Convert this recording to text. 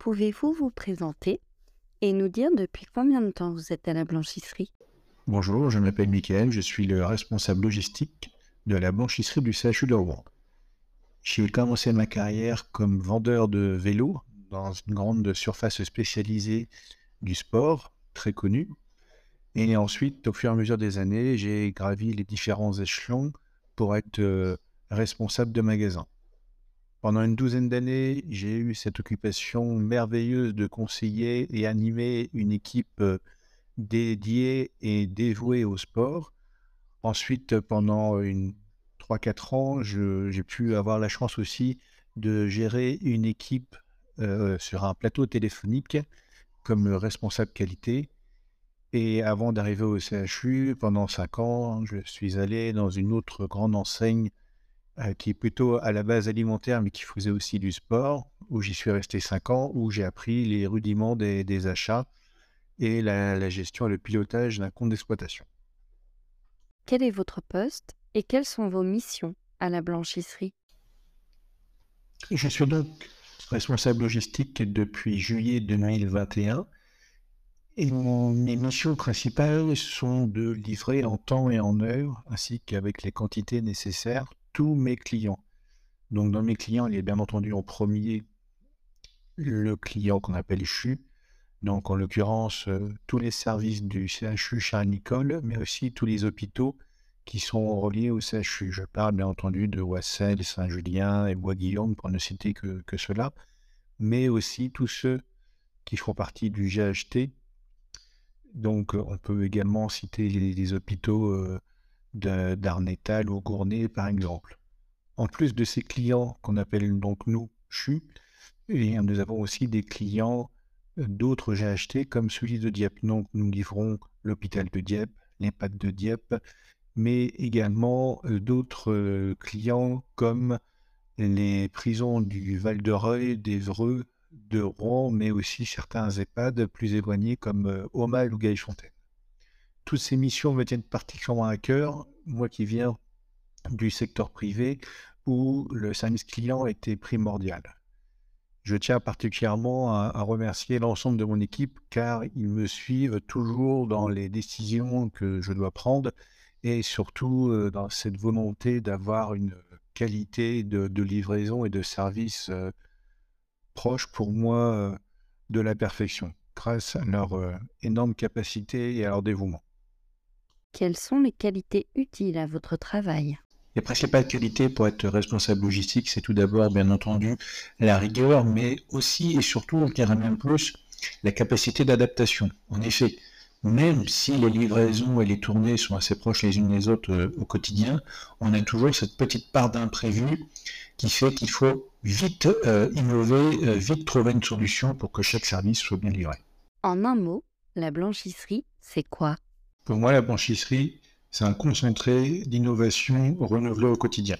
Pouvez-vous vous présenter et nous dire depuis combien de temps vous êtes à la blanchisserie? Bonjour, je m'appelle Mickaël, je suis le responsable logistique de la blanchisserie du CHU de Rouen. J'ai commencé ma carrière comme vendeur de vélos dans une grande surface spécialisée du sport, très connue. Et ensuite, au fur et à mesure des années, j'ai gravi les différents échelons pour être euh, responsable de magasin. Pendant une douzaine d'années, j'ai eu cette occupation merveilleuse de conseiller et animer une équipe euh, dédiée et dévouée au sport. Ensuite, pendant une 3-4 ans, j'ai pu avoir la chance aussi de gérer une équipe euh, sur un plateau téléphonique comme responsable qualité. Et avant d'arriver au CHU, pendant 5 ans, je suis allé dans une autre grande enseigne euh, qui est plutôt à la base alimentaire, mais qui faisait aussi du sport, où j'y suis resté 5 ans, où j'ai appris les rudiments des, achats et la, gestion et le pilotage d'un compte d'exploitation. Quel est votre poste et quelles sont vos missions à la blanchisserie? Je suis donc responsable logistique depuis juillet 2021. Et mes missions principales sont de livrer en temps et en heure, ainsi qu'avec les quantités nécessaires, tous mes clients. Donc dans mes clients, il y a bien entendu en premier le client qu'on appelle CHU, donc en l'occurrence euh, tous les services du CHU Charles-Nicole, mais aussi tous les hôpitaux qui sont reliés au CHU. Je parle bien entendu de Wassel, Saint-Julien et Bois-Guillaume, pour ne citer que, cela, mais aussi tous ceux qui font partie du GHT. Donc on peut également citer les, hôpitaux euh, d'Arnétal ou Gournay, par exemple. En plus de ces clients qu'on appelle donc nous CHU, et nous avons aussi des clients euh, d'autres GHT comme celui de Dieppe. Donc nous livrons l'hôpital de Dieppe, l'EHPAD de Dieppe, mais également euh, d'autres euh, clients comme les prisons du Val-de-Reuil, d'Evreux, de Rouen, mais aussi certains EHPAD plus éloignés comme Aumale ou Gaillefontaine toutes ces missions me tiennent particulièrement à cœur, moi qui viens du secteur privé où le service client était primordial. Je tiens particulièrement à, remercier l'ensemble de mon équipe car ils me suivent toujours dans les décisions que je dois prendre et surtout euh, dans cette volonté d'avoir une qualité de, livraison et de service euh, proche pour moi euh, de la perfection grâce à leur énorme capacité et à leur dévouement. Quelles sont les qualités utiles à votre travail? Les principales qualités pour être responsable logistique, c'est tout d'abord, bien entendu, la rigueur, mais aussi et surtout, je dirais même plus, la capacité d'adaptation. En effet, même si les livraisons et les tournées sont assez proches les unes des autres euh, au quotidien, on a toujours cette petite part d'imprévu qui fait qu'il faut vite euh, innover, euh, vite trouver une solution pour que chaque service soit bien livré. En un mot, la blanchisserie, c'est quoi? Pour moi, la blanchisserie, c'est un concentré d'innovation renouvelée au quotidien.